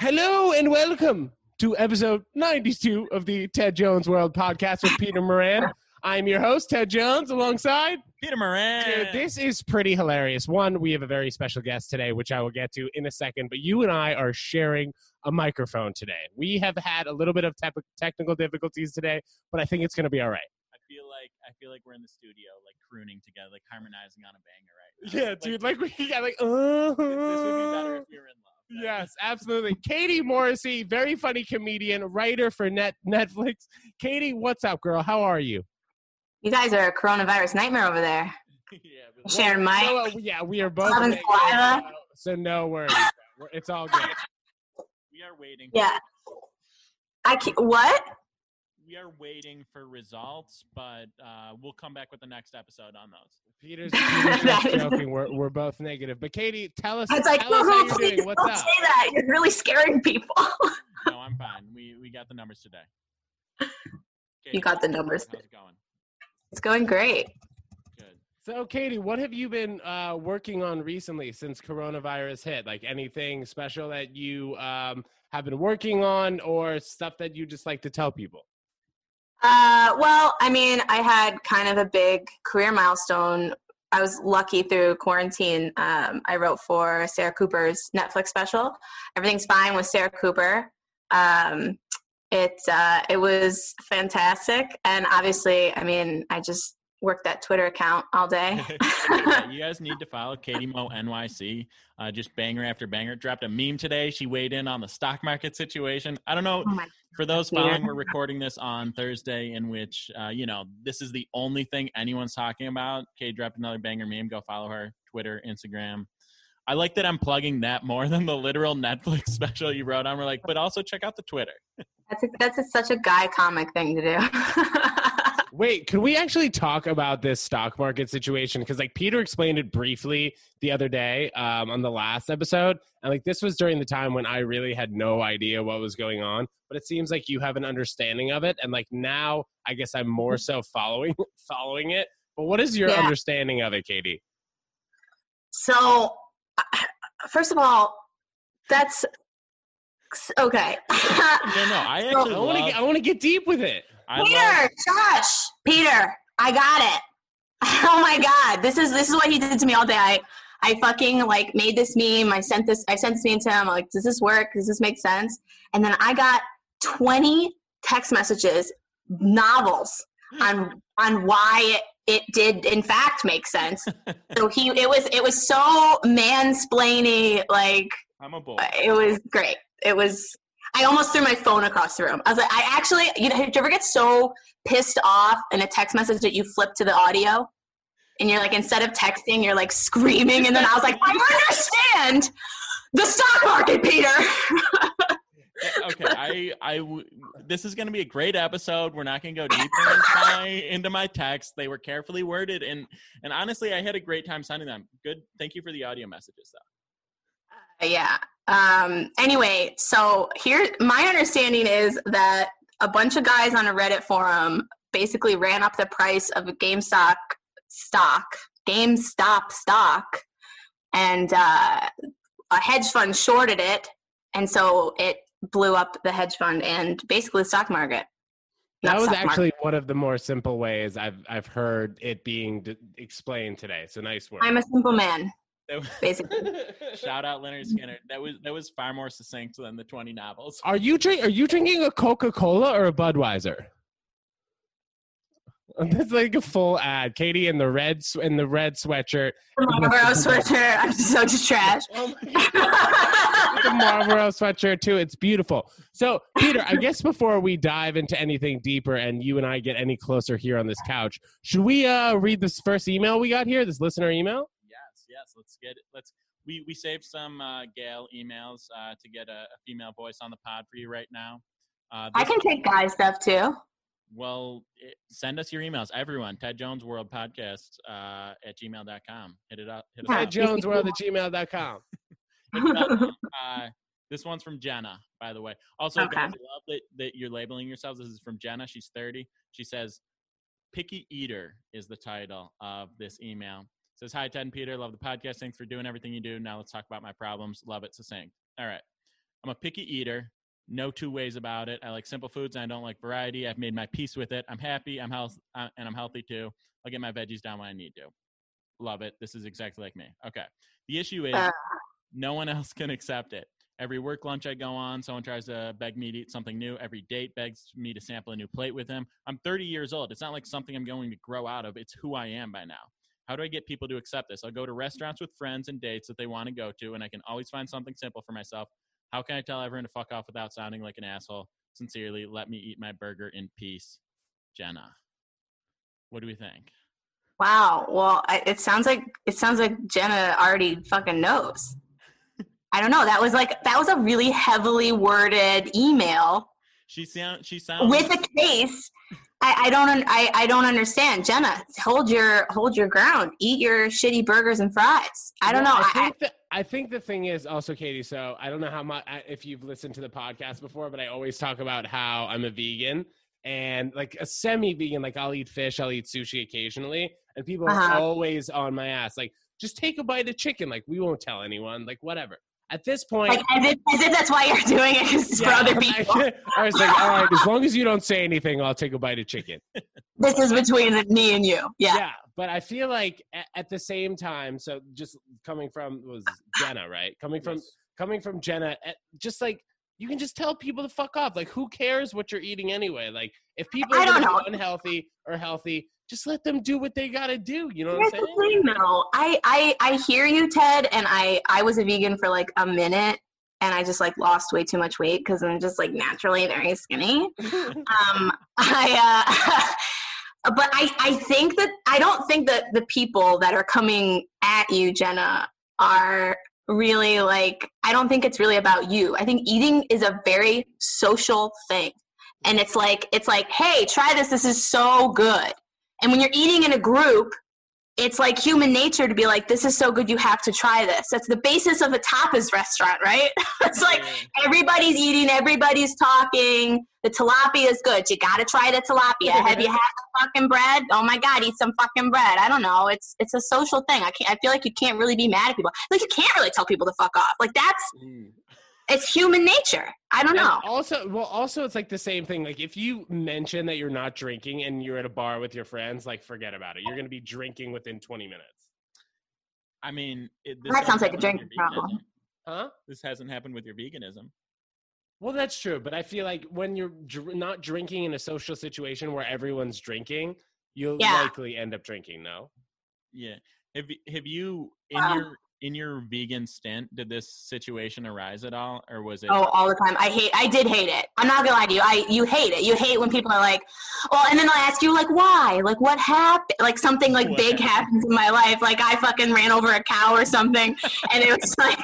Hello and welcome to episode 92 of the Ted Jones World podcast with Peter Moran. I'm your host, Ted Jones, alongside. Peter Moran. Dude, this is pretty hilarious. One, we have a very special guest today, which I will get to in a second, but you and I are sharing a microphone today. We have had a little bit of tep- technical difficulties today, but I think it's going to be all right. I feel like I feel like we're in the studio, like crooning together, like harmonizing on a banger right Yeah, now. dude, like we got like, uh, this, this would be better if we were in love. Right? Yes, absolutely. Katie Morrissey, very funny comedian, writer for Net Netflix. Katie, what's up, girl? How are you? You guys are a coronavirus nightmare over there. yeah, but Sharing my So, uh, yeah, we are both. Having negative, uh, So no worries. It's all good. we are waiting. yeah. I can't. what? We are waiting for results, but uh, we'll come back with the next episode on those. Peter's, Peter's just joking. We're, we're both negative. But Katie, tell us, It's like, tell us how you're please doing. What's don't up? say that. You're really scaring people. No, I'm fine. We we got the numbers today. You got the numbers. How's it going? it's going great. Good. So, Katie, what have you been uh, working on recently since coronavirus hit? Like anything special that you um, have been working on, or stuff that you just like to tell people? Uh, well, I mean, I had kind of a big career milestone. I was lucky through quarantine. Um, I wrote for Sarah Cooper's Netflix special. Everything's fine with Sarah Cooper. Um, it uh, it was fantastic, and obviously, I mean, I just worked that Twitter account all day. You guys need to follow Katie Mo NYC. Uh, just banger after banger. Dropped a meme today. She weighed in on the stock market situation. I don't know oh for those Yeah. following, we're recording this on Thursday, in which uh, you know this is the only thing anyone's talking about. Kate dropped another banger meme. Go follow her Twitter, Instagram. I like that I'm plugging that more than the literal Netflix special you wrote on. We're like, but also check out the Twitter. That's a, that's a, such a guy comic thing to do. Wait, could we actually talk about this stock market situation? Because like Peter explained it briefly the other day um, on the last episode, and like this was during the time when I really had no idea what was going on. But it seems like you have an understanding of it, and like now, I guess I'm more so following following it. But what is your Yeah. understanding of it, Katie? so, uh, first of all, that's okay. No, no, I So- actually I want to get I want to get deep with it. I Peter, love Josh, Peter, I got it. Oh my god, this is this is what he did to me all day. I I fucking like made this meme. I sent this. I sent this meme to him. I'm like, does this work? Does this make sense? And then I got 20 text messages, novels hmm. on on why it, it did in fact make sense. so he it was it was so mansplaining like I'm a bull. it was great. It was. I almost threw my phone across the room. I was like, I actually, you know, did you ever get so pissed off in a text message that you flip to the audio, and you're like, instead of texting, you're like screaming, and then I was like, I understand the stock market, Peter. okay, I, I, this is going to be a great episode. We're not going to go deeper into my, into my text. They were carefully worded, and and honestly, I had a great time sending them. Good, thank you for the audio messages, though. Yeah. Um. Anyway, so here, my understanding is that a bunch of guys on a Reddit forum basically ran up the price of a GameStop stock, GameStop stock, and uh, a hedge fund shorted it, and so it blew up the hedge fund and basically the stock market. That was stock market. actually one of the more simple ways I've I've heard it being d- explained today. So nice work. I'm a simple man, That was- basically. Shout out Lynyrd Skynyrd. That was that was far more succinct than the twenty novels. Are you drink? Are you drinking a Coca Cola or a Budweiser? That's like a full ad. Katie in the red in the red sweatshirt, Marlboro sweatshirt. I'm so just trash. oh the Marlboro sweatshirt too. It's beautiful. So, Peter, I guess before we dive into anything deeper and you and I get any closer here on this couch, should we uh, read this first email we got here? This listener email. Yes, yes. Let's get it. Let's. We we saved some uh, Gail emails uh, to get a, a female voice on the pod for you right now. Uh, I this- can take guy stuff too. Well, it, send us your emails, everyone. Ted Jones World Podcast uh, at gmail.com. Hit it up. Hit us Yeah. up. Jones World at gmail.com. Hit it uh, this one's from Jenna, by the way. Also, Okay. guys, I love that, that you're labeling yourselves. This is from Jenna. She's 30. She says, Picky Eater is the title of this email. Says, Hi, Ted and Peter. Love the podcast. Thanks for doing everything you do. Now let's talk about my problems. Love it. Succinct. All right. I'm a picky eater. No two ways about it. I like simple foods and I don't like variety. I've made my peace with it. I'm happy. I'm health uh, and I'm healthy too. I'll get my veggies down when I need to. Love it. This is exactly like me. Okay. The issue is Uh. no one else can accept it. Every work lunch I go on, someone tries to beg me to eat something new. Every date begs me to sample a new plate with them. I'm 30 years old. It's not like something I'm going to grow out of. It's who I am by now. How do I get people to accept this? I'll go to restaurants with friends and dates that they want to go to, and I can always find something simple for myself. How can I tell everyone to fuck off without sounding like an asshole? Sincerely, let me eat my burger in peace. Jenna. What do we think? Wow. Well, I, it sounds like it sounds like Jenna already fucking knows. I don't know. That was like that was a really heavily worded email She sound she sounds with a case. I, I don't I, I don't understand. Jenna, hold your hold your ground. Eat your shitty burgers and fries. I don't Well, know. I I, think, the, I think the thing is also, Katie. So I don't know how much if you've listened to the podcast before, but I always talk about how I'm a vegan and like a semi-vegan. Like I'll eat fish, I'll eat sushi occasionally, and people are Uh-huh. always on my ass. Like just take a bite of chicken. Like we won't tell anyone. Like whatever. At this point, like as if, as if that's why you're doing it 'cause it's for other people. I was like, all right, as long as you don't say anything, I'll take a bite of chicken. this is between me and you. Yeah. Yeah, but I feel like at, at the same time, so just coming from was Jenna, right? Coming from Yes. coming from Jenna, eh, just like you can just tell people to fuck off. Like, who cares what you're eating anyway? Like, if people are don't gonna know. be unhealthy or healthy, just let them do what they gotta do. You know what Here's I'm the saying? thing, though. I, I I hear you, Ted, and I I was a vegan for like a minute, and I just like lost way too much weight because I'm just like naturally very skinny. Um, I uh, but I I think that I don't think that the people that are coming at you, Jenna, are really like I don't think it's really about you. I think eating is a very social thing. And it's like it's like, hey, try this. This is so good. And when you're eating in a group, it's like human nature to be like, this is so good, you have to try this. That's the basis of a tapas restaurant, right? it's like everybody's eating, everybody's talking. The tilapia is good. You gotta try the tilapia. Have you had the fucking bread? Oh my god, eat some fucking bread. I don't know. It's it's a social thing. I can't. I feel like you can't really be mad at people. Like you can't really tell people to fuck off. Like that's Mm. It's human nature. I don't And know. Also, well, also it's like the same thing. Like if you mention that you're not drinking and you're at a bar with your friends, like forget about it. You're gonna be drinking within 20 minutes. I mean, it, this That sounds like a drinking problem. Huh? This hasn't happened with your veganism. Well, that's true, but I feel like when you're dr- not drinking in a social situation where everyone's drinking, you'll Yeah. likely end up drinking. No. Yeah. Have have you in Wow. your in your vegan stint did this situation arise at all, or was it? Oh, all the time. I hate. I did hate it. I'm not gonna lie to you. I you hate it. You hate when people are like, well, and then they'll ask you like, why? Like, what happened? Like something like What big happened? happens in my life. Like I fucking ran over a cow or something, and it was like,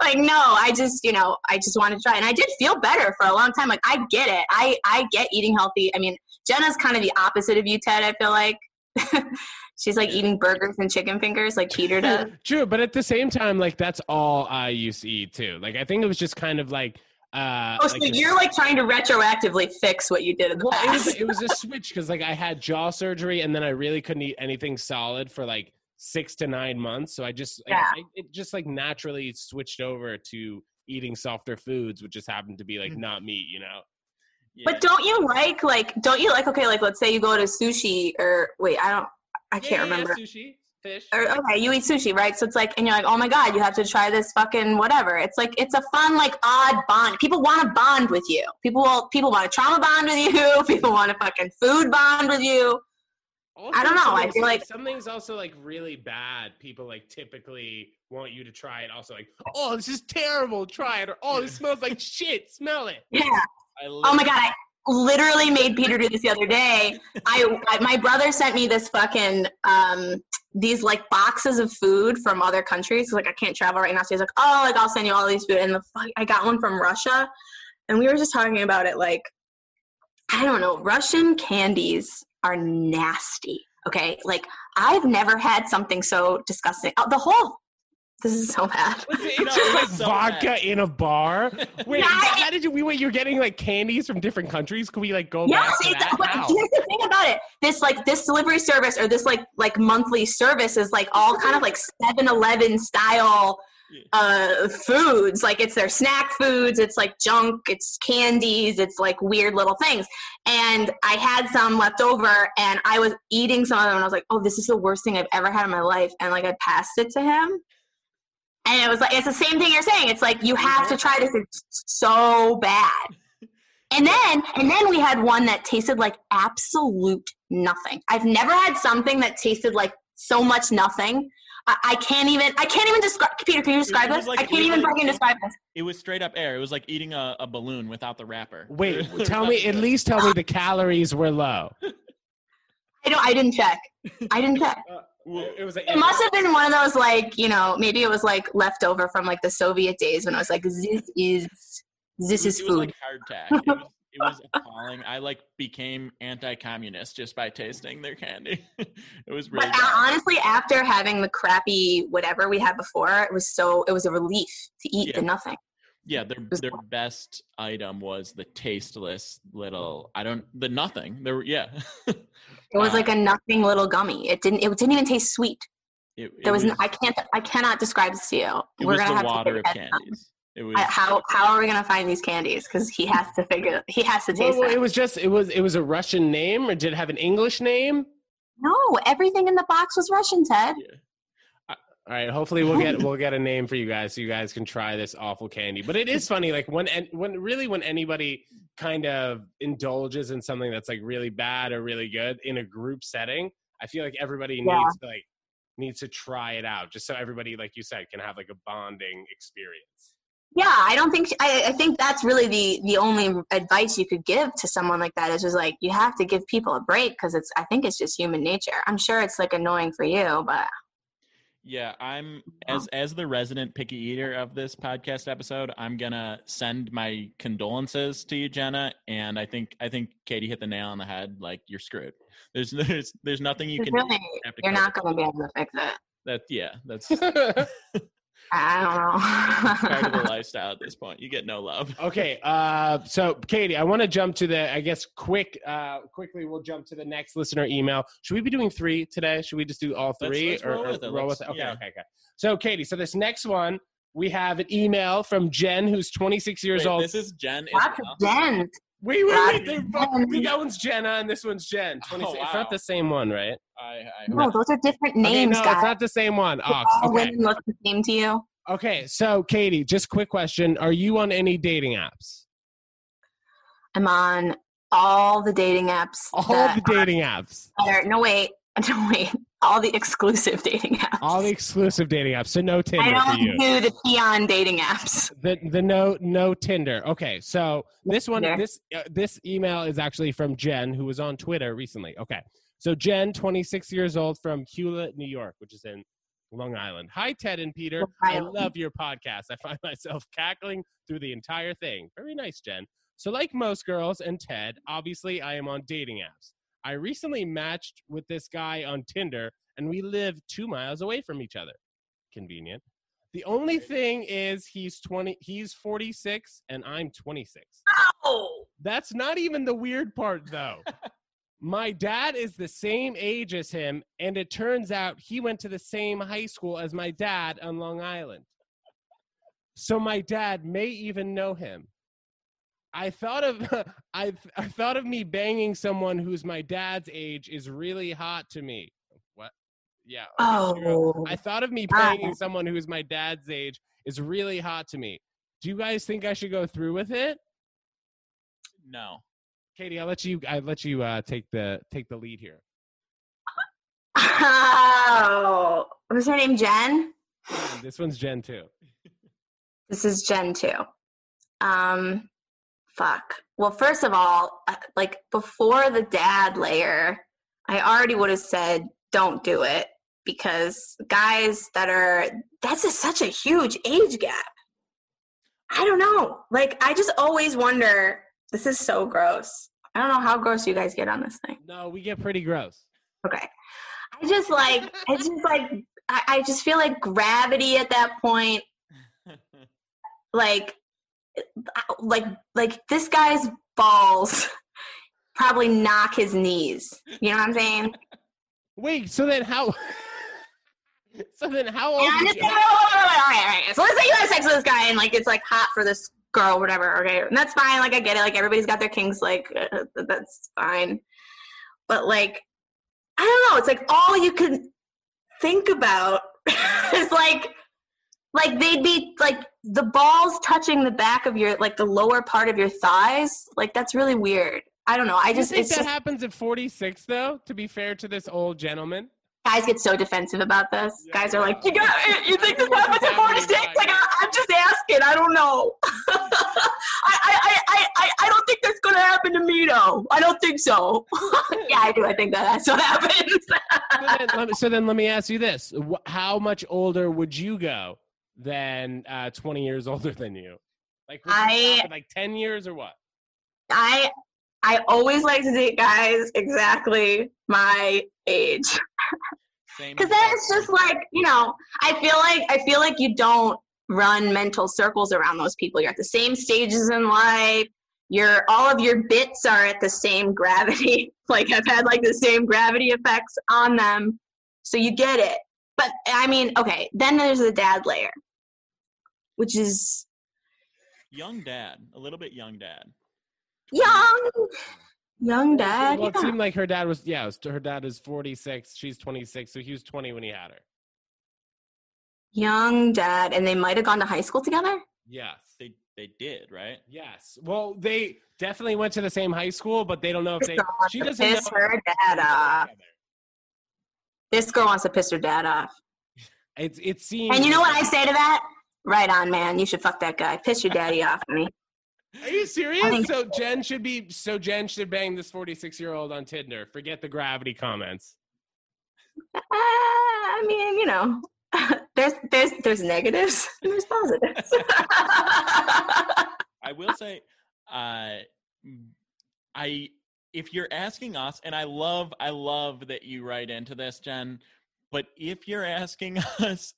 like no, I just you know I just wanted to try, and I did feel better for a long time. Like I get it. I I get eating healthy. I mean, Jenna's kind of the opposite of you, Ted. I feel like. She's like eating burgers and chicken fingers like Peter does. True, but at the same time, like that's all I used to eat too. Like I think it was just kind of like. Uh, Oh, so like you're like trying to retroactively fix what you did in the well, it was it was a switch because like I had jaw surgery and then I really couldn't eat anything solid for like six to nine months. So I just like, Yeah. I, it just like naturally switched over to eating softer foods, which just happened to be like Mm-hmm. not meat, you know. Yeah. But don't you like like don't you like okay like let's say you go to sushi or wait I don't I can't remember sushi, fish. or okay you eat sushi right so it's like and you're like oh my god you have to try this fucking whatever it's like it's a fun like odd bond people want to bond with you people will people want to trauma bond with you people want to fucking food bond with you Also, I don't know, I feel like- something's also like really bad. People like typically want you to try it. Also, like, oh, this is terrible. Try it, or oh, this smells like shit. Smell it. yeah oh my god I literally made Peter do this the other day I, I my brother sent me this fucking um these like boxes of food from other countries. Like, I can't travel right now. So he's like, oh, like I'll send you all these food. And the fuck, I got one from Russia, and we were just talking about it. Like, I don't know, Russian candies are nasty. Okay, like I've never had something so disgusting. Oh, the whole. This is so bad. It's just like so vodka bad. in a bar. Wait, Yeah, how did you? We wait. You're getting like candies from different countries. Can we like go Yes, back to that? but How? here's the thing about it. This like this delivery service or this like like monthly service is like all kind of like 7-Eleven style uh, foods. Like it's their snack foods, it's like junk, it's candies, it's like weird little things. And I had some left over and I was eating some of them and I was like, oh, this is the worst thing I've ever had in my life. And like I passed it to him. And it was like, it's the same thing you're saying. It's like, you have to try this. It's so bad. And then, and then we had one that tasted like absolute nothing. I've never had something that tasted like so much nothing. I, I can't even. I can't even describe. Peter, can you describe It this? like- I can't even fucking describe this. It was straight up air. It was like eating a, a balloon without the wrapper. Wait, tell me at least tell me the calories were low. I don't. I didn't check. I didn't uh, check. Well, It was. It must have been one of those like you know maybe it was like leftover from like the Soviet days when I was like this is this it was- is it was food. like hardtack. It was, it was appalling. I like became anti-communist just by tasting their candy. it was really But uh, bad. honestly, after having the crappy whatever we had before, it was so it was a relief to eat the nothing. Yeah, their their best item was the tasteless little. I don't the nothing. There were yeah. It was Uh, like a nothing little gummy. It didn't. It didn't even taste sweet. It, it There was. n I can't. I cannot describe this to you. it We're was gonna the have water to of figure candies. It was How how are we gonna find these candies? Because he has to figure. He has to taste well, them. it was just it was it was a Russian name or did it have an English name? No, everything in the box was Russian, Ted. All right, hopefully we'll get we'll get a name for you guys so you guys can try this awful candy. But it is funny, like when and when really when anybody kind of indulges in something that's like really bad or really good in a group setting, I feel like everybody Yeah. needs to like needs to try it out just so everybody, like you said, can have like a bonding experience. Yeah, I don't think I, I think that's really the the only advice you could give to someone like that is just like you have to give people a break because it's I think it's just human nature. I'm sure it's like annoying for you, but Yeah, I'm as as the resident picky eater of this podcast episode, I'm gonna send my condolences to you, Jenna. And I think I think Katie hit the nail on the head. Like you're screwed. There's there's there's nothing you can do. really have to you're cope not going to be able to fix it. That yeah, that's I part of the don't know. lifestyle at this point. You get no love. okay, uh, so Katie, I want to jump to the I guess quick uh, quickly we'll jump to the next listener email. Should we be doing three today? Should we just do all Let's- 3 let's roll with it. roll with it? Okay, yeah. okay, okay. So Katie, so this next one we have an email from Jen who's 26 years Wait, old. this is Jen. Lots Isabel. of dents. Wait, wait, Lots wait. They're of both, Jen. that one's Jenna and this one's Jen. 26. It's wow. not the same one, right? I, I No, those are different names, okay, no, guys. it's not the same one. Do Ox. all Okay. women look the same to you? Okay, so Katie, just quick question. Are you on any dating apps? I'm on all the dating apps. All the dating apps. are- no, wait. No, wait. All the exclusive dating apps. All the exclusive dating apps. So no I Tinder for don't you. do the peon dating apps. The the no no Tinder. Okay, so this one Tinder. this uh, this email is actually from Jen who was on Twitter recently. Okay, so Jen, 26 years old from Hewlett, New York, which is in Long Island. Hi Ted and Peter. I love your podcast. I find myself cackling through the entire thing. Very nice, Jen. So like most girls and Ted, obviously I am on dating apps. I recently matched with this guy on Tinder and we live 2 miles away from each other. Convenient. The only thing is he's 20 he's 46 and I'm 26. Oh, That's not even the weird part though. My dad is the same age as him and it turns out he went to the same high school as my dad on Long Island. So my dad may even know him. I thought of I I thought of me banging someone who's my dad's age is really hot to me. What? Yeah. okay, sure. oh. I thought of me Ah. banging someone who's my dad's age is really hot to me. Do you guys think I should go through with it? no. Katie, I'll let you. I will let you uh, take the take the lead here. Oh, was her name Jen? And this one's Jen too. This is Jen too. Um, fuck. Well, first of all, like before the dad layer, I already would have said don't do it because guys that are that's a, such a huge age gap. I don't know. Like I just always wonder. This is so gross. I don't know how gross you guys get on this thing. No, we get pretty gross. Okay. I just like I just like I, I just feel like gravity at that point like like like this guy's balls probably knock his knees. You know what I'm saying? Wait, so then how? So then, how old? Just you, all right, all right. So let's say you have sex with this guy and like it's like hot for this girl, whatever. Okay, and that's fine. Like I get it. Like everybody's got their kinks. Like uh, that's fine. But like, I don't know. It's like all you can think about is like, like they'd be like the balls touching the back of your like the lower part of your thighs. Like that's really weird. I don't know. I just think that just happens at 46, though. To be fair to this old gentleman. guys get so defensive about this. Yeah. guys are like, "You got? You think this happens at 46?" Like, I, I'm just asking. I don't know. I, I, I, I, I, don't think that's gonna happen to me though. I don't think so. yeah, I do. I think that that's what happens. So then, let me, so then let me ask you this: How much older would you go than uh, 20 years older than you? Like, I- like 10 years or what? I, I always like to date guys exactly my age. Because then it's just like you know i feel like i feel like you don't run mental circles around those people you're at the same stages in life your all of your bits are at the same gravity like i've had like the same gravity effects on them so you get it but i mean okay then there's the dad layer which is young dad, a little bit young dad. young young dad Well, it yeah. seemed like her dad was, yeah, was, her dad is 46. She's 26. So he was 20 when he had her. young dad and they might have gone to high school together Yes. They they did right. Yes. Well, they definitely went to the same high school, but they don't know if they. This girl She doesn't know. piss her dad off. This girl wants to piss her dad off. It's it seems. And you know what I say to that? Right on, man. You should fuck that guy. Piss your daddy off me. Are you serious? So Jen should be. So Jen should bang this 46 year old on Tinder. Forget the gravity comments. Uh, I mean, you know, there's there's there's negatives and there's positives. I will say, uh, I if you're asking us, and I love I love that you write into this, Jen. But if you're asking us,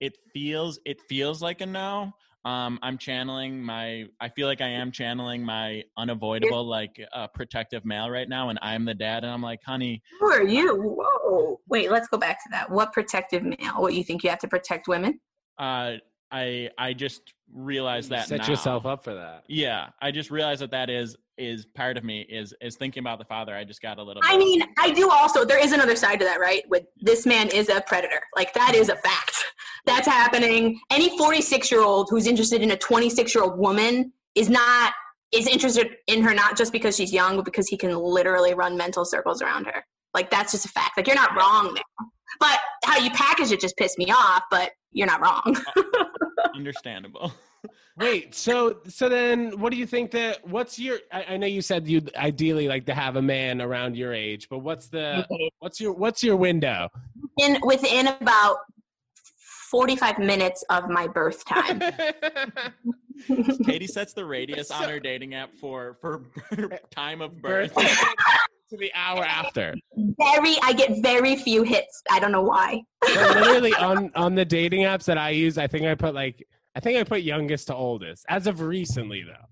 it feels it feels like a no. Um, I'm channeling my. I feel like I am channeling my unavoidable like uh, protective male right now, and I'm the dad, and I'm like, honey, Who are you? Whoa. Wait, let's go back to that. What protective male? What you think you have to protect women? uh, I I just realized that Set now. yourself up for that. Yeah, I just realized that that is is part of me is is thinking about the father. I just got a little. I mean, I do also. There is another side to that, right? With this man is a predator. Like that is a fact. That's happening. Any 46 year old who's interested in a 26 year old woman is not is interested in her not just because she's young, but because he can literally run mental circles around her. Like that's just a fact. Like you're not wrong there. But how you package it just pissed me off. But you're not wrong. understandable. Wait, so so then what do you think that what's your I, I know you said you'd ideally like to have a man around your age, but what's the what's your what's your window? in within about 45 minutes of my birth time. Katie sets the radius on her dating app for for time of Birth birth. to the hour after. very I get very few hits. I don't know why. But literally on on the dating apps that I use, I think I put like I think I put youngest to oldest as of recently though.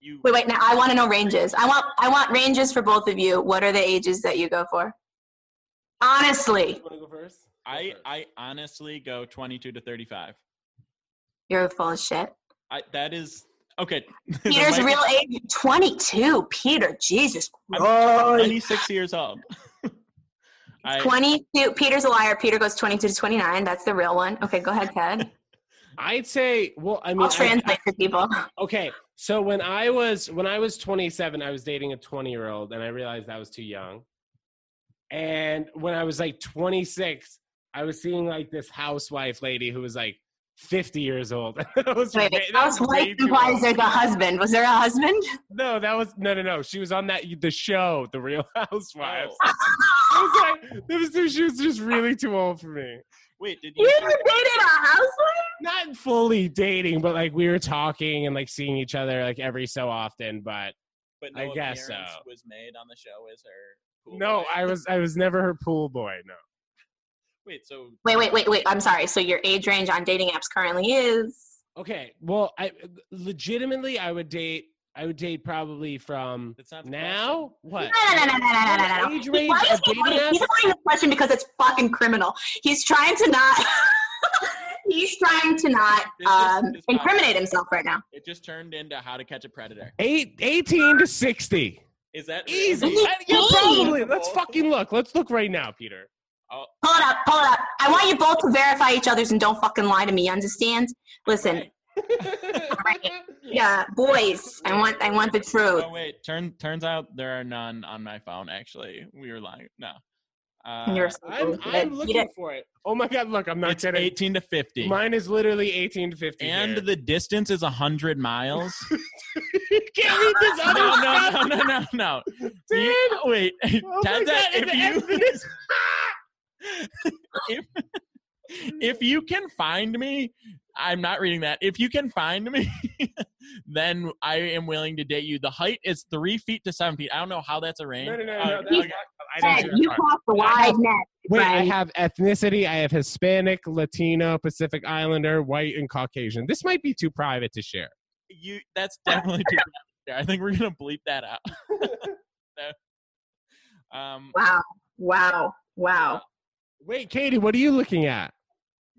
You Wait, wait. Now I want to know ranges. I want I want ranges for both of you. What are the ages that you go for? Honestly, You want to go first? I I honestly go 22 to 35. you're full of shit. I that is okay. there Peter's might real age, 22. Peter, Jesus I'm 26 years old. I 22. Peter's a liar. Peter goes 22 to 29. That's the real one. Okay, go ahead, Ted. I'd say well, I mean I'll I- translate for people. Okay, so when I was when I was 27, I was dating a 20 year old, and I realized I was too young. And when I was like 26, I was seeing like this housewife lady who was like 50 years old. That was Wait, way- wait. that was way Housewife implies there's a husband. Was there a husband? No, that was no, no, no. She was on that the show, The Real Housewives. Oh. I was like, that was, she was just really too old for me. wait, did You you ever dated a housewife? Not fully dating, but like we were talking and like seeing each other like every so often. But but I guess appearance so. was made on the show as her cool no, boy? I was I was never her pool boy. No. Wait, so wait, wait, wait, wait. I'm sorry. So your age range on dating apps currently is okay. Well, I legitimately I would date. I would date probably from now. What? Age range He's avoiding the question because it's fucking criminal. He's trying to not. he's trying to not um, just, incriminate himself right now. It just turned into how to catch a predator. Eight, 18 to sixty. Is that easy? Really? Uh, yeah, probably. Let's fucking look. Let's look right now, Peter. Oh, Pull it up, pull it up. I want you both to verify each other's and don't fucking lie to me. Understand? Listen, okay. yeah, boys. I want, I want the truth. Oh wait, turn turns out there are none on my phone. Actually, we were lying. No, uh, You're so I'm. I'm looking don't- for it. Oh my god, look, I'm not it's kidding. 18 to 50, Mine is literally 18 to 50. and here. the distance is 100 miles. can't read this other no, no, stuff. no, no, no, no. Dude. You- wait, Oh my Ted's God, at- if you evidence- if, if you can find me, I'm not reading that. If you can find me, then I am willing to date you. The height is three feet to seven feet. I don't know how that's arranged. No, no, no, Uh, no. okay. that's- I don't Ted, see that you part. caught the have- wide net. Wait, I have ethnicity. I have Hispanic, Latino, Pacific Islander, white, and Caucasian. This might be too private to share. you that's definitely too bad. I think we're gonna bleep that out. No. um, Wow, wow, wow. Wait, Katie, what are you looking at?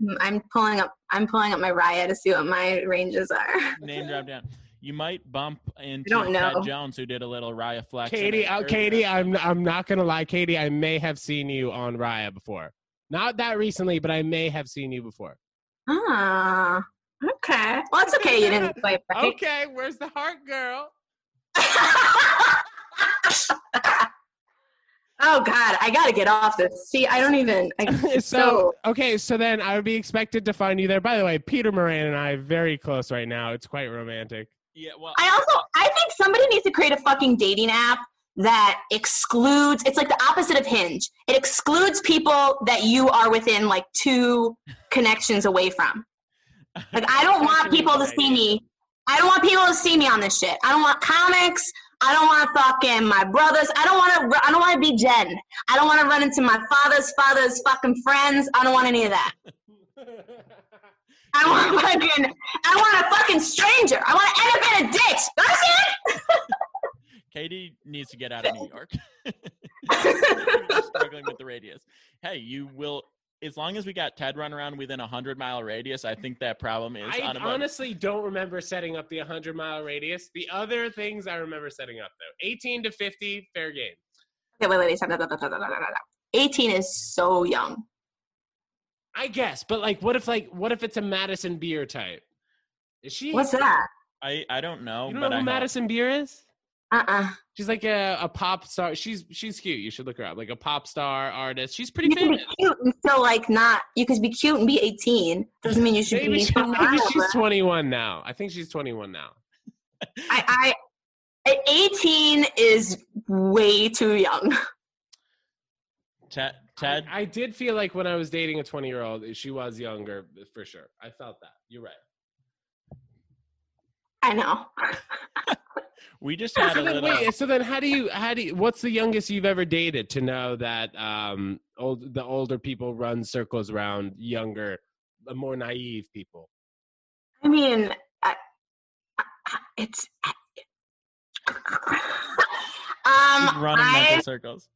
Mm, I'm pulling up. I'm pulling up my Raya to see what my ranges are. name drop down. You might bump into don't know. Ted Jones, who did a little Raya flex. Katie, it uh. Katie, I'm I'm not gonna lie, Katie. I may have seen you on Raya before. Not that recently, but I may have seen you before. Ah, okay. Well, it's okay. You didn't play right. Okay, where's the heart, girl? oh God, I gotta get off this. See, I don't even. I, so okay, so then I would be expected to find you there. By the way, Peter Moran and I very close right now. It's quite romantic. Yeah, well, I also I think somebody needs to create a fucking dating app that excludes. It's like the opposite of Hinge. It excludes people that you are within like two connections away from. Like I don't want people to see me. I don't want people to see me on this shit. I don't want comics. I don't want to fucking my brothers. I don't want to. I don't want to be Jen. I don't want to run into my father's father's fucking friends. I don't want any of that. I want fucking. I want a fucking stranger. I want to end up in a ditch. Understand? Katie needs to get out of New York. Struggling with the radius. Hey, you will. As long as we got Ted run around within a hundred mile radius, I think that problem is I unavoidable. honestly don't remember setting up the 100 mile radius. The other things I remember setting up though 18 to 50, fair game. Okay, wait, wait, stop, stop, stop, stop, stop, stop, stop. 18 is so young. I guess, but like, what if like, what if it's a Madison Beer type? Is she? What's that? I I don't know, You don't but know who hope. Madison Beer is? Uh-uh. She's like a, a pop star. She's she's cute. You should look her up. Like a pop star artist. She's pretty You can be cute and still like not. You could be cute and be 18. Doesn't mean you should Maybe, be. she, maybe she's 21 now. I think she's 21 now. I, I, 18 is way too young. Ted, I, Ted I did feel like when I was dating a 20 year old, she was younger for sure. I felt that. You're right. I know. we just had a then, little. wait, so then how do you how do you, what's the youngest you've ever dated to know that um old the older people run circles around younger more naive people I mean, I, I, it's. She's um, running I, mental circles.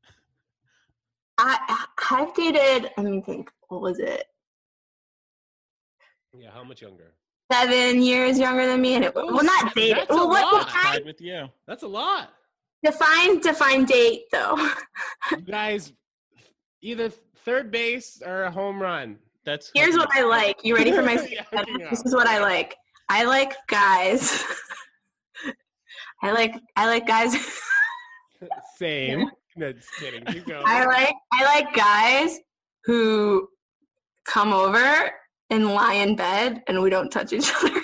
I, I've dated. Let me think. What was it? yeah how much younger Seven years younger than me, and it Oh, well, not s- dated. that's a Well, what lot. define, with you. that's a lot define define date though? you guys either third base or a home run That's Here's what I like. You ready for my? Yeah, this is what I like. I like guys. I like I like guys. same no just kidding keep going I like I like guys who come over and lie in bed and we don't touch each other. you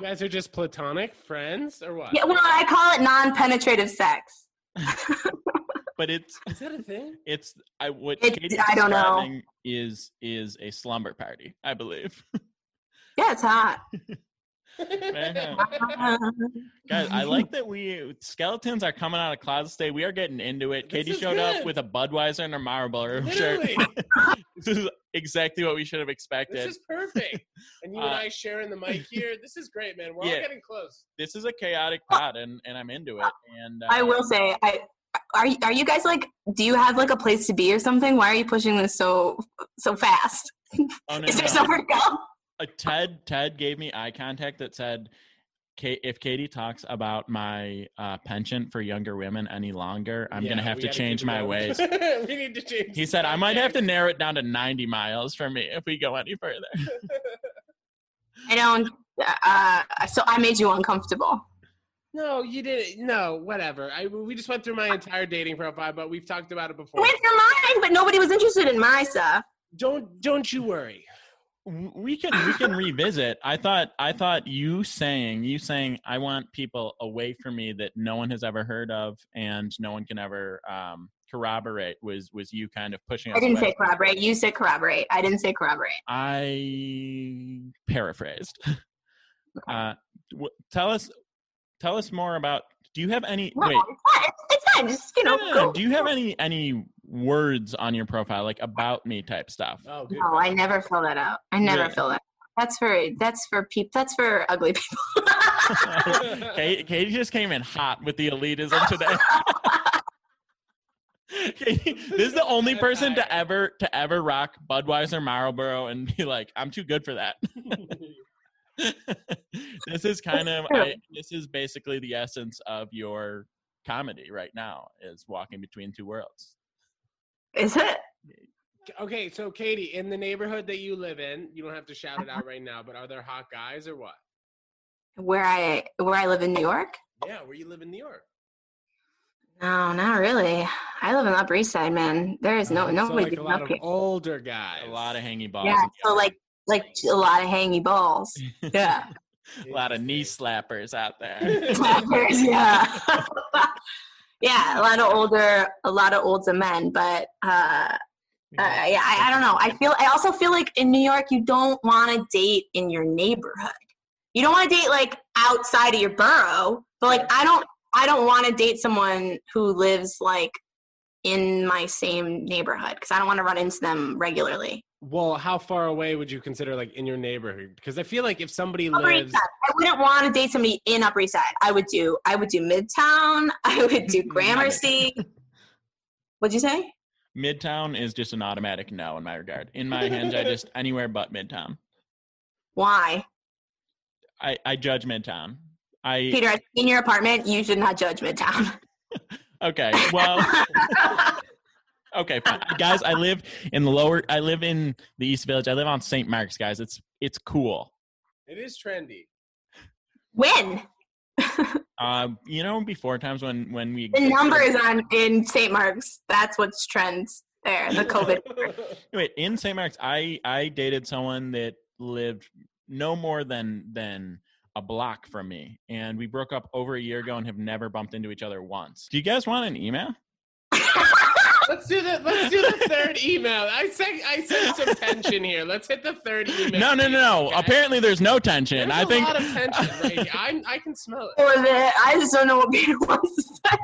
guys are just platonic friends or what yeah, well, I call it non-penetrative sex. But it's is that a thing it's I what It- Katie's I don't know. is is a slumber party. I believe. Yeah, it's hot. Guys, I like that we skeletons are coming out of closet state. We are getting into it. This Katie is showed up with a Budweiser and a Marlboro shirt. This is exactly what we should have expected. This is perfect. And you and Uh, I sharing the mic here. This is great, man. We're Yeah. all getting close. this is a chaotic pot, and, and I'm into it. And uh, I will say, I are you- are you guys like? Do you have like a place to be or something? Why are you pushing this so so fast? Oh, no, Is there no. somewhere to go? Uh, Ted Ted gave me eye contact that said, "Ka- "If Katie talks about my uh, penchant for younger women any longer, I'm Yeah, gonna have to gotta change my going. ways." we need to change. He said, "I might have to narrow it down to 90 miles for me if we go any further." I don't. Uh, so I made you uncomfortable. No, you didn't. No, whatever. I we just went through my entire dating profile, but we've talked about it before. went through mine, but nobody was interested in my stuff. Don't don't you worry. We can we can revisit. I thought I thought you saying you saying I want people away from me that no one has ever heard of and no one can ever um, corroborate was was you kind of pushing I didn't away. say corroborate. You said corroborate. I didn't say corroborate. I paraphrased. Uh, w- tell us, tell us more about. Do you have any? No, wait, it's fine. It's. Just you know, no, no, no. go. do you have any any words on your profile like about me type stuff? Oh, good. No, I never fill that out. I never Really? fill that. That's for that's for peop. That's for ugly people. Katie, Katie just came in hot with the elitism today. Katie, this is the only person to ever to ever rock Budweiser Marlboro and be like, "I'm too good for that." this is kind of I, this is basically the essence of your comedy right now is walking between two worlds. Is it? Okay, so Katie, in the neighborhood that you live in, you don't have to shout it uh-huh. out right now, but are there hot guys or what? Where I where I live in New York? Yeah, where you live in New York. No, not really. I live in the Upper East Side, man. There is no uh-huh. so nobody like a lot up of here. older guys. A lot of hangy balls. Yeah, so like like a lot of hangy balls. Yeah. a lot of knee slappers out there. Clappers, yeah. yeah, a lot of older, a lot of older men, but uh, uh, yeah, I, I don't know. I feel. I also feel like in New York, you don't want to date in your neighborhood. You don't want to date like outside of your borough. But like, I don't. I don't want to date someone who lives like in my same neighborhood because I don't want to run into them regularly. Well, how far away would you consider like in your neighborhood? Because I feel like if somebody Upper East lives, Side. I wouldn't want to date somebody in Upper East Side. I would do. I would do Midtown. I would do mm, Gramercy. What'd you say? Midtown is just an automatic no in my regard. In my hands, I just anywhere but Midtown. Why? I, I judge Midtown. I Peter, in your apartment, you should not judge Midtown. Okay. Well, okay, fine. guys. I live in the lower. I live in the East Village. I live on St. Mark's, guys. It's it's cool. it is trendy. when? uh, you know, before times when when we The numbers on in St. Mark's. That's what's trends there. The COVID. Wait, in St. Mark's, I I dated someone that lived no more than than a block from me, and we broke up over a year ago and have never bumped into each other once. Do you guys want an email? let's do the let's do the third email. I said I sense some tension here. Let's hit the third email. No, no, no, no. Okay. Apparently, there's no tension. There's I a think a lot of tension right here. I I can smell it. Or the, I just don't know what Peter wants to say.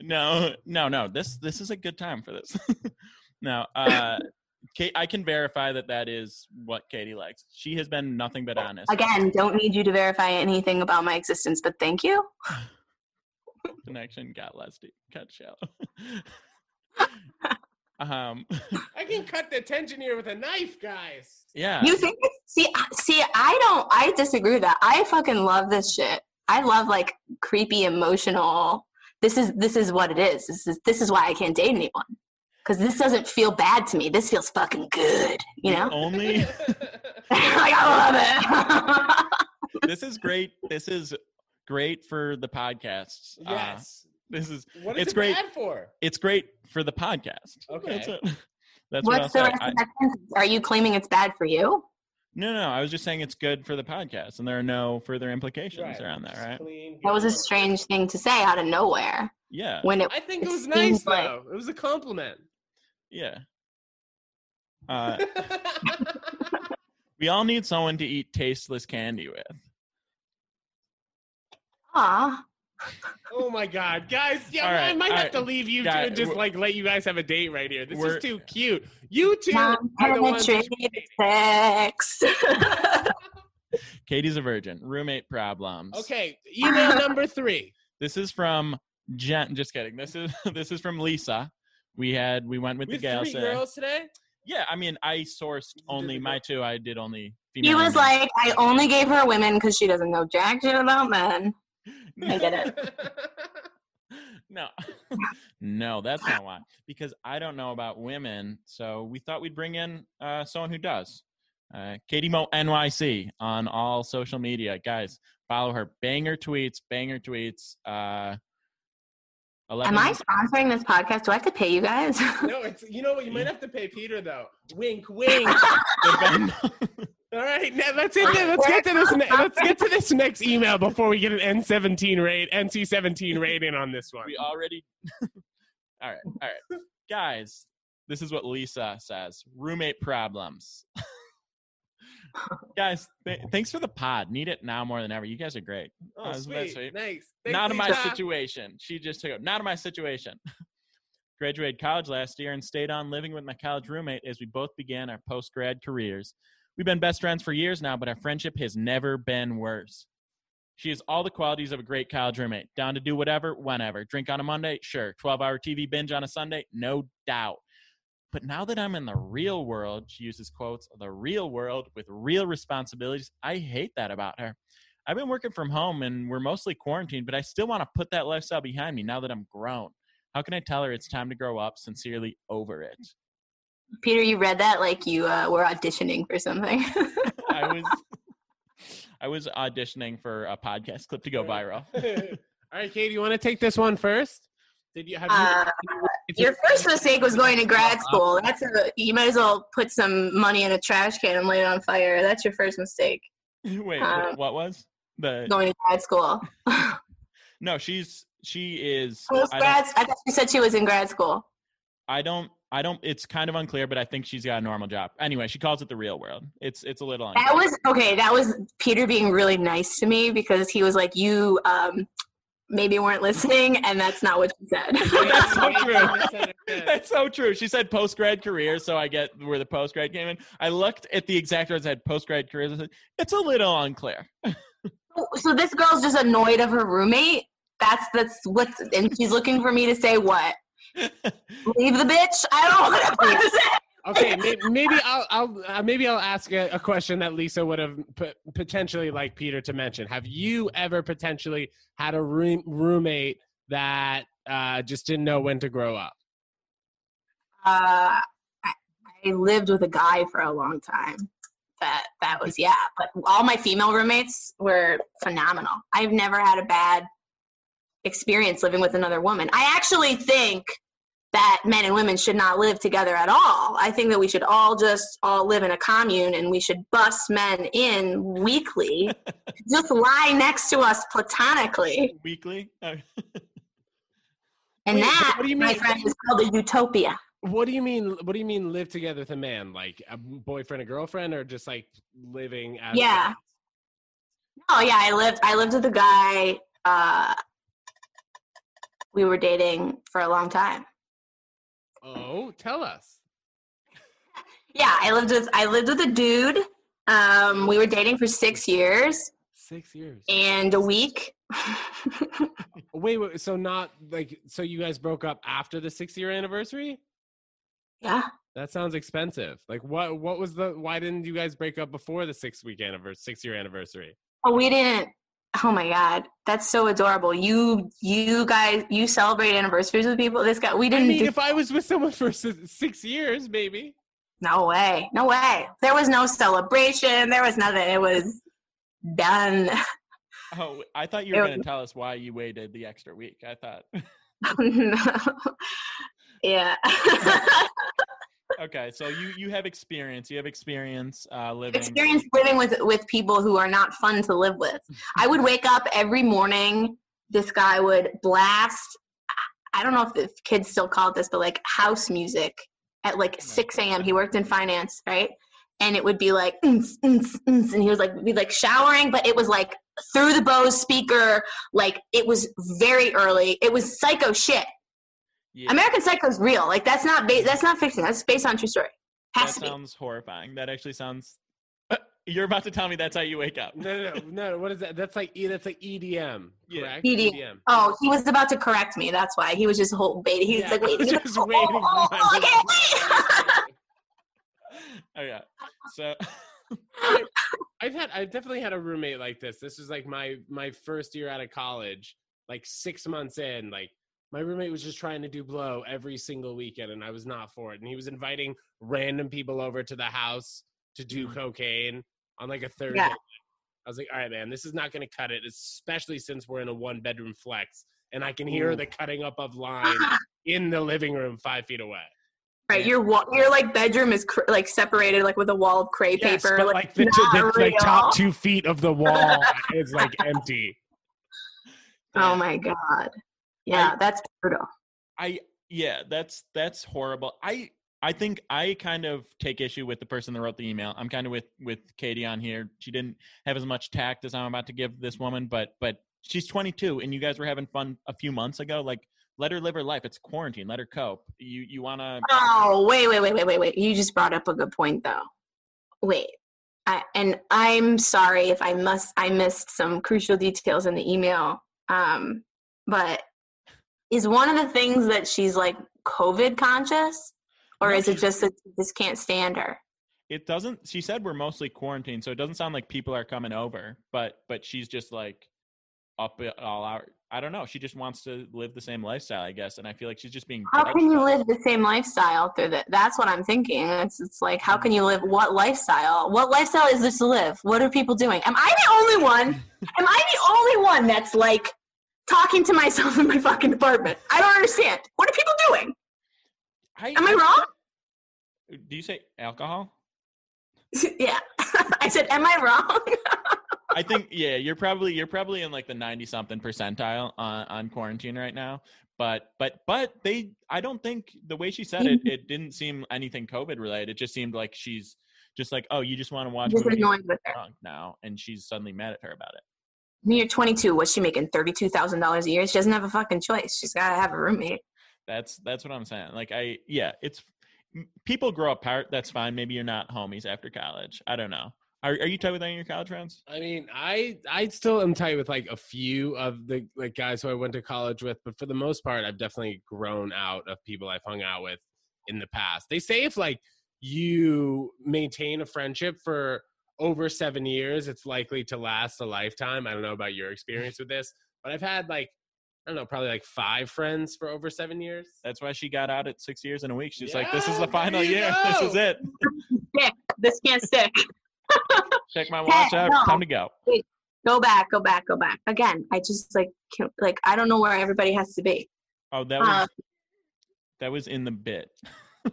no, no, no. This this is a good time for this. no, uh, Kate, I can verify that that is what Katie likes. She has been nothing but honest. Again, don't need you to verify anything about my existence, but thank you. Connection got less deep, cut shallow. um, I can cut the tension here with a knife, guys. yeah. You think? See, I- see, I don't. I disagree with that. I fucking love this shit. I love like creepy, emotional. This is this is what it is. This is this is why I can't date anyone because this doesn't feel bad to me. This feels fucking good. You know, Only like I love it. this is great. This is great for the podcasts. Uh, yes. this is what is it's it great. bad for? it's great for the podcast. Okay. That's, it. That's what What's the rest I- of that? Are you claiming it's bad for you? no, no, I was just saying it's good for the podcast, and there are no further implications Right. around that, right? Clean, That was a strange thing to say out of nowhere. Yeah, When it I think it It was nice like- though. It was a compliment. Yeah. Uh, we all need someone to eat tasteless candy with. ah, Oh my god, guys! Yeah, All I might have right. to leave you two and just like let you guys have a date right here. This is too cute. You two are the ones. that should be Non-penetrative sex. Katie's a virgin. Roommate problems. Okay, email number three. This is from Jen. Just kidding. This is this is from Lisa. We had we went with We the have gal. three today. girls today. Yeah, I mean, I sourced only my two. I did only. Female. He was emails. like, I only gave her women because she doesn't know jack shit about men. I get it. no, no, that's not why. Because I don't know about women, so we thought we'd bring in uh, someone who does. Uh, Katie Mo NYC on all social media, guys. Follow her. Banger tweets, banger tweets. Uh, 11, Am I sponsoring this podcast? Do I have to pay you guys? no, it's you know what. You might have to pay Peter though. Wink, wink. All right, now let's get to, let's get to this. Ne- let's get to this next email before we get an N seventeen rate, NC seventeen rating on this one. we already. all right, all right, guys. This is what Lisa says. Roommate problems. Guys, th- thanks for the pod. Need it now more than ever. You guys are great. Oh, sweet. sweet? Nice. not in my situation. She just took it. Not in my situation. Graduated college last year and stayed on living with my college roommate as we both began our post grad careers. We've been best friends for years now, but our friendship has never been worse. She has all the qualities of a great college roommate. Down to do whatever, whenever. Drink on a Monday? Sure. 12 hour TV binge on a Sunday? No doubt. But now that I'm in the real world, she uses quotes, the real world with real responsibilities, I hate that about her. I've been working from home and we're mostly quarantined, but I still want to put that lifestyle behind me now that I'm grown. How can I tell her it's time to grow up, sincerely over it? Peter, you read that like you uh, were auditioning for something. I was I was auditioning for a podcast clip to go viral. All right, Katie, you want to take this one first? Did you have you? Uh, your first mistake was going to grad school. That's a, you might as well put some money in a trash can and light it on fire. That's your first mistake. Wait, Uh, what was? The Going to grad school. No, she's she is I grad. I thought you said she was in grad school. I don't I don't it's kind of unclear, but I think she's got a normal job. Anyway, she calls it the real world. It's it's a little unclear. That was okay. That was Peter being really nice to me because he was like, "You um, maybe weren't listening," and that's not what she said. That's so true. That's so true. She said post grad career, so I get where the post grad came in. I looked at the exact words that said post grad career. I said, it's a little unclear. Oh, so this girl's just annoyed of her roommate. That's that's what, and she's looking for me to say what? Leave the bitch. I don't want to say. Okay, maybe, I'll, I'll uh, maybe I'll ask a, a question that Lisa would have p- potentially like Peter to mention. Have you ever potentially had a room, roommate that uh, just didn't know when to grow up? Uh, I, I lived with a guy for a long time. That that was yeah. But all my female roommates were phenomenal. I've never had a bad experience living with another woman. I actually think that men and women should not live together at all. I think that we should all just all live in a commune and we should bus men in weekly, just lie next to us platonically. Weekly. Uh, And Wait, that, what do you my mean- friend, is called a utopia. What do you mean? What do you mean live together with a man? Like a boyfriend, a girlfriend, or just like living as Yeah. Oh yeah, I lived I lived with a guy uh we were dating for a long time. Oh, tell us. Yeah, I lived with I lived with a dude. Um we were dating for 6 years Six years. and a week. Wait, wait. So not like so you guys broke up after the six year anniversary? yeah. That sounds expensive. Like what? What was the? Why didn't you guys break up before the six week anniversary, six year anniversary? Oh, we didn't Oh my god, that's so adorable. You you guys you celebrate anniversaries with people. This guy we didn't I mean, do if I was with someone for six years, maybe. No way. No way. There was no celebration. There was nothing. It was done. oh, I thought you were going to tell us why you waited the extra week. I thought. No. Yeah. okay, so you you have experience. You have experience uh, living. Experience living with with people who are not fun to live with. I would wake up every morning. This guy would blast. I don't know if the kids still call it this, but like house music at like 6 a.m. He worked in finance, right? and it would be like, "Mm, mm, mm," and he was like, be like showering, but it was like through the Bose speaker. Like it was very early. It was psycho shit. Yeah, American Psycho is real. Like that's not ba- that's not fiction. That's based on true story. Has that to be. sounds horrifying. That actually sounds. Uh, you're about to tell me that's how you wake up. No, no, no, no. What is that? That's like E. That's like EDM. Yeah. Correct. EDM. Oh, he was about to correct me. That's why he was just whole bait. He was Yeah, like, wait, just waiting for oh, oh, okay, wait. Oh yeah. So I've had I've definitely had a roommate like this. This is like my my first year out of college, like six months in. Like my roommate was just trying to do blow every single weekend, and I was not for it. And he was inviting random people over to the house to do Mhm. cocaine on like a Thursday. Yeah. I was like, all right, man, this is not going to cut it, especially since we're in a one bedroom flex, and I can hear the cutting up of line in the living room five feet away. Right, your wall, your like bedroom is cr- like separated like with a wall of crepe Yes, paper. but like, like the, the like top two feet of the wall is like empty. Oh my god. Yeah, I- that's brutal. I yeah, that's that's horrible. I I think I kind of take issue with the person that wrote the email. I'm kind of with with Katie on here. She didn't have as much tact as I'm about to give this woman, but but she's 22 and you guys were having fun a few months ago. Like let her live her life. It's quarantine. Let her cope. You you want to Oh, wait, wait, wait, wait, wait, wait. You just brought up a good point though. Wait. I, and I'm sorry if I must I missed some crucial details in the email. Um, but is one of the things that she's like COVID conscious? Or No, is it just that you just can't stand her? it doesn't she said we're mostly quarantined, so it doesn't sound like people are coming over, but but she's just like up all out. I don't know. She just wants to live the same lifestyle, I guess, and I feel like she's just being How can you it. live the same lifestyle through that? That's what I'm thinking. It's it's like how can mm. you live what lifestyle? What lifestyle is this to live? What are people doing? Am I the only one? Am I the only one that's like talking to myself in my fucking apartment? I don't understand. What are people doing? Am I wrong? Do you say alcohol? yeah. I said, am I wrong? I think yeah, you're probably you're probably in like the 90 something percentile on on quarantine right now. But but but they I don't think the way she said it it didn't seem anything covid related. It just seemed like she's just like, "Oh, you just want to watch Just movies annoyed with her. now." And she's suddenly mad at her about it. When you're 22, what's she making? $32,000 a year? She doesn't have a fucking choice. She's got to have a roommate. That's that's what I'm saying. Like I yeah, it's people grow apart. That's fine. Maybe you're not homies after college. I don't know. Are are you tight with any of your college friends? I mean, I I still am tight with like a few of the like guys who I went to college with, but for the most part, I've definitely grown out of people I've hung out with in the past. They say if like you maintain a friendship for over seven years, it's likely to last a lifetime. I don't know about your experience with this, but I've had like I don't know, probably like five friends for over seven years. That's why she got out at six years in a week. She's like, "This is the final there you year. This is go. it. This can't stick. Check my watch out. no. Time to go." Go back, go back, go back. Again, I just like, can't, like, I don't know where everybody has to be. Oh, that was Uh, that was in the bit.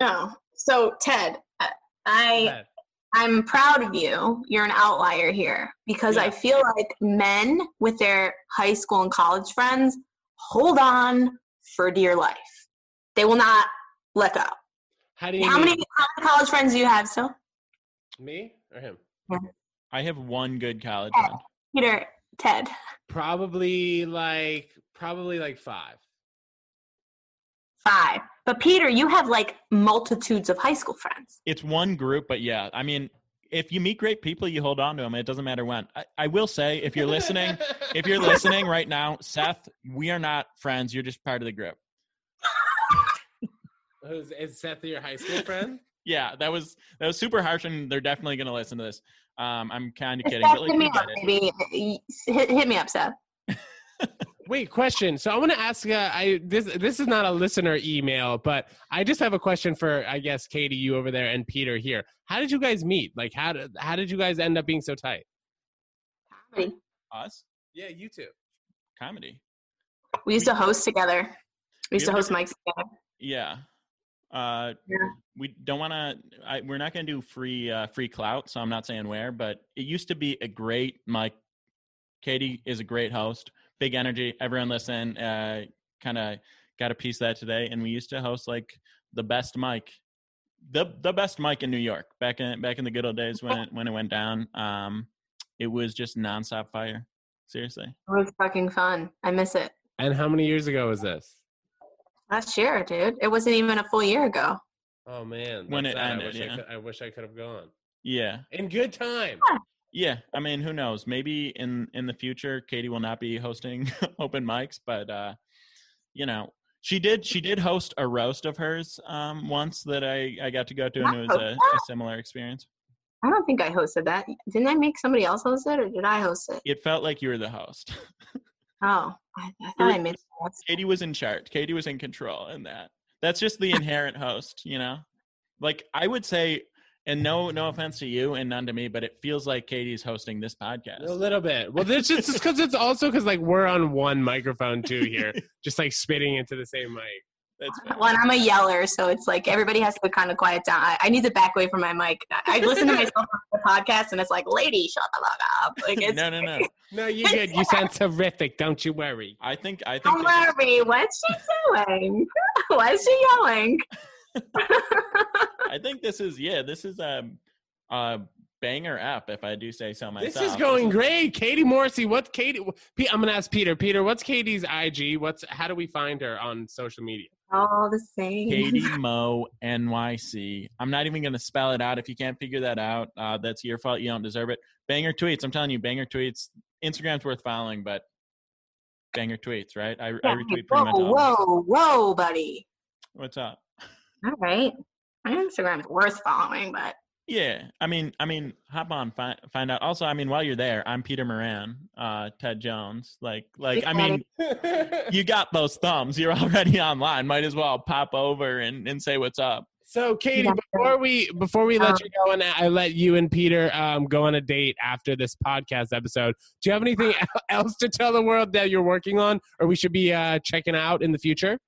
No. So Ted, I- I Yeah. I'm proud of you. You're an outlier here because I feel like men with their high school and college friends hold on for dear life. They will not let go. How do you How mean? many, college friends do you have still? me or him? I have one good college Oh. friend. Peter, Ted. Probably like probably like five. Five. But Peter, you have like multitudes of high school friends. It's one group, but yeah, I mean, if you meet great people, you hold on to them. It doesn't matter when. I, I will say, if you're listening, if you're listening right now, Seth, we are not friends. You're just part of the group. is, is Seth your high school friend? Yeah, that was that was super harsh, and they're definitely going to listen to this. Um, I'm kind of kidding, Seth, but like, hit me up, get baby. Hit, hit me up, Seth. Wait, question. So I want to ask. Uh, I this this is not a listener email, but I just have a question for I guess Katie, you over there, and Peter here. How did you guys meet? Like, how did how did you guys end up being so tight? Comedy. Us Yeah, you two. comedy. We used to host together. We used to host ever- mics together. Yeah. Uh, Yeah. We don't want to. We're not going to do free uh, free clout, so I'm not saying where. But it used to be a great mic. Katie is a great host, big energy. Everyone listen. Uh, kind of got a piece of that today, and we used to host like the best mic the the best mic in New York back in back in the good old days when it when it went down. Um, it was just nonstop fire. Seriously. It was fucking fun. I miss it. And how many years ago was this? Last year, dude. It wasn't even a full year ago. Oh man, When it sad. ended, I wish, yeah. I, could, I wish I could have gone Yeah. in good time. Yeah, I mean, who knows? Maybe in in the future, Katie will not be hosting open mics, but uh, you know, she did she did host a roast of hers um, once that I I got to go to, and it was a, a similar experience. I don't think I hosted that. Didn't I make somebody else host it, or did I host it? It felt like you were the host. Oh, I, I thought I made. Katie was in charge. Katie was in control in that. That's just the inherent host, you know. Like I would say, and no no offense to you and none to me, but it feels like Katie's hosting this podcast. A little bit. Well, that's just because it's also because like we're on one microphone too here, just like spitting into the same mic. That's fair. Well, and I'm a yeller, so it's like everybody has to kind of quiet down. I, I need to back away from my mic. I, I listen to myself on the podcast, and it's like, "Lady, shut the fuck up!" Like, it's, no, no, no. No, you good. You sound terrific. Don't you worry. I think I think Don't this is- worry. What's she doing? Why is she yelling? I think this is yeah, this is a a banger app if I do say so myself. This is going great. Katie Morrissey. What's Katie? I'm gonna ask Peter. Peter, what's Katie's IG? What's how do we find her on social media? All the same. Katie Mo NYC. I'm not even gonna spell it out. If you can't figure that out, uh, that's your fault. You don't deserve it. Banger tweets. I'm telling you, banger tweets. Instagram's worth following, but banger tweets, right? I, I retweet pretty whoa, much all. whoa, whoa, buddy. What's up? All right. My Instagram is worth following, but Yeah, I mean, I mean, hop on, find find out. Also, I mean, while you're there, I'm Peter Moran, uh, Ted Jones. Like, like, I mean, you got those thumbs. You're already online. Might as well pop over and, and say what's up. So, Katie, before we before we let Um, you go and I let you and Peter um, go on a date after this podcast episode, do you have anything else to tell the world that you're working on, or we should be uh, checking out in the future?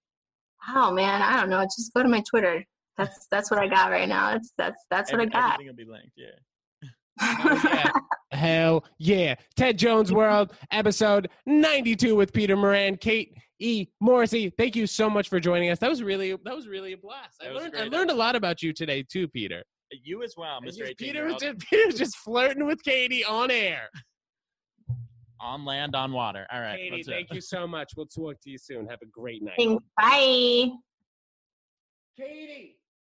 oh man, I don't know. Just go to my Twitter. That's that's what I got right now. That's that's that's what I Every- got. Everything will be linked. Yeah. Oh, yeah. Hell yeah. Ted Jones World, episode 92 with Peter Moran, Kate E. Morrissey. Thank you so much for joining us. That was really that was really a blast. I That was a learned I learned a lot about you today too, Peter. You as well, Mr. Peter was just Peter was just flirting with Katie on air. on land, on water. All right. Katie, let's, thank you so much. We'll talk to you soon. Have a great night. Bye. Katie.